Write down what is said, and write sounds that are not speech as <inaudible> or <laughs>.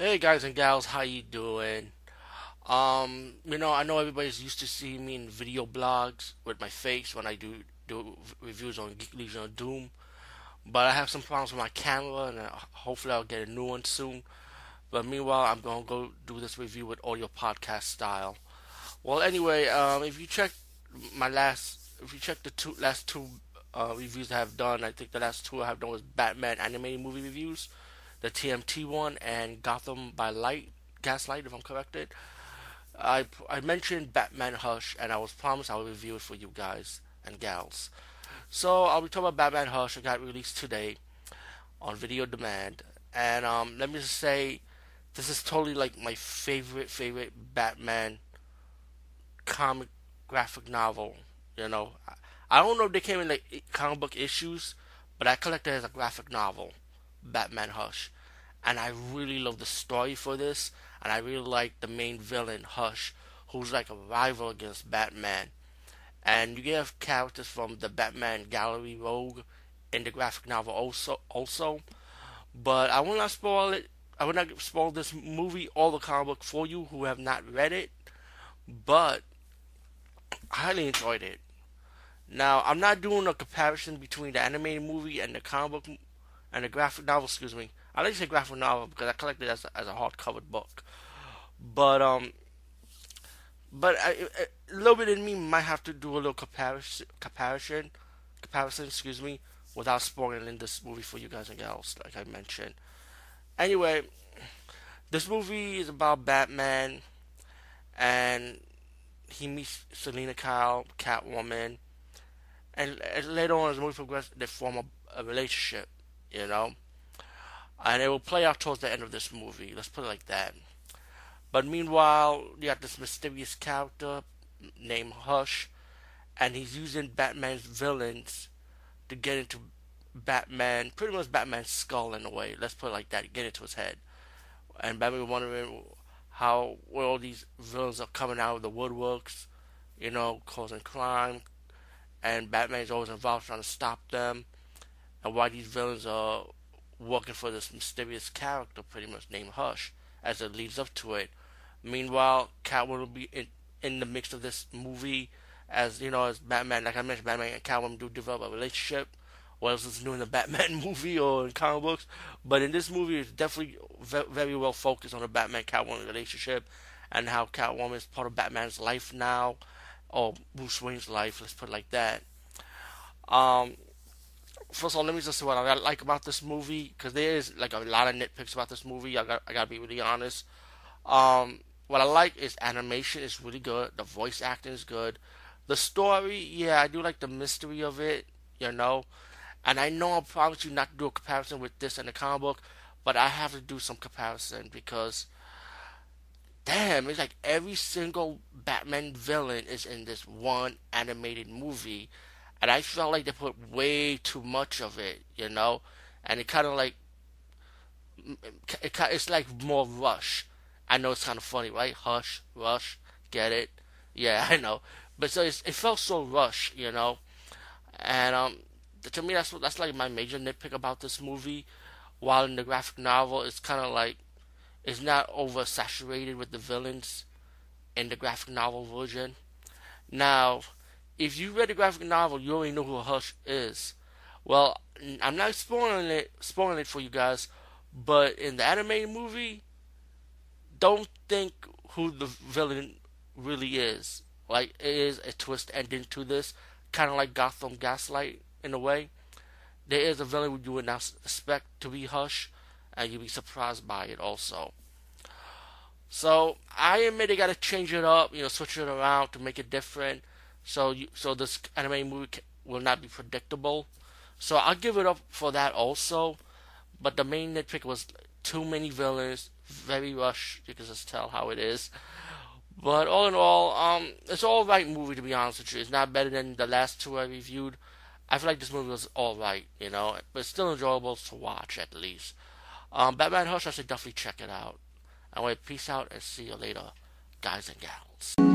Hey guys and gals, how you doing? Um, you know, I know everybody's used to seeing me in video blogs with my face when I do do reviews on Geek Legion of Doom, but I have some problems with my camera, and uh, hopefully I'll get a new one soon. But meanwhile, I'm gonna go do this review with audio podcast style. Well, anyway, um, if you check my last, if you check the two last two uh, reviews I have done, I think the last two I have done was Batman animated movie reviews the TMT one, and Gotham by Light, Gaslight, if I'm corrected. I I mentioned Batman Hush, and I was promised I would review it for you guys and gals. So I'll be talking about Batman Hush. It got released today on video demand, and um, let me just say, this is totally like my favorite favorite Batman comic graphic novel. You know, I don't know if they came in like comic book issues, but I collected it as a graphic novel. Batman Hush. And I really love the story for this, and I really like the main villain, Hush, who's like a rival against Batman. And you get characters from the Batman Gallery Rogue in the graphic novel also also. But I will not spoil it. I will not spoil this movie or the comic book for you who have not read it. But I highly enjoyed it. Now I'm not doing a comparison between the animated movie and the comic book and a graphic novel. Excuse me. I like to say graphic novel because I collected it as a, as a hardcover book. But um, but I, a little bit in me might have to do a little comparison, comparison, comparison. Excuse me, without spoiling this movie for you guys and gals, like I mentioned. Anyway, this movie is about Batman, and he meets Selina Kyle, Catwoman, and, and later on as the movie progresses, they form a, a relationship you know? And it will play out towards the end of this movie, let's put it like that. But meanwhile, you have this mysterious character named Hush, and he's using Batman's villains to get into Batman, pretty much Batman's skull in a way. Let's put it like that, get into his head. And Batman wondering how where all these villains are coming out of the woodworks, you know, causing crime, and Batman's always involved trying to stop them and why these villains are working for this mysterious character, pretty much named Hush, as it leads up to it. Meanwhile, Catwoman will be in, in the mix of this movie, as you know, as Batman. Like I mentioned, Batman and Catwoman do develop a relationship. What else is new in the <laughs> Batman movie or in comic books? But in this movie, it's definitely very well focused on the Batman Catwoman relationship and how Catwoman is part of Batman's life now, or Bruce Wayne's life. Let's put it like that. Um, first of all, let me just say what I like about this movie because there is like a lot of nitpicks about this movie. I got I gotta be really honest. Um, what I like is animation is really good. The voice acting is good. The story, yeah, I do like the mystery of it. You know, and I know I promised you not to do a comparison with this and the comic book, but I have to do some comparison because, damn, it's like every single Batman villain is in this one animated movie and I felt like they put way too much of it, you know, and it kind of like it, it's like more rush. I know it's kind of funny, right? Hush, rush, get it? Yeah, <laughs> I know, but so it felt so rush, you know, and um, to me that's that's like my major nitpick about this movie. While in the graphic novel, it's kind of like it's not oversaturated with the villains in the graphic novel version. Now, if you read the graphic novel, you already know who Hush is. Well, I'm not spoiling it, spoiling it for you guys, But in the animated movie, don't think who the villain really is. Like, it is a twist ending to this, kind of like Gotham Gaslight in a way. There is a villain you would not expect to be Hush, and you'd be surprised by it also. So I admit they gotta change it up, you know, switch it around to make it different. So you, so this anime movie will not be predictable. So I'll give it up for that also. But the main nitpick was too many villains, very rushed. You can just tell how it is. But all in all, um, it's all right movie to be honest with you. It's not better than the last two I reviewed. I feel like this movie was all right, you know, but still enjoyable to watch at least. Um, Batman Hush, I should definitely check it out. Anyway, peace out and see you later, guys and gals.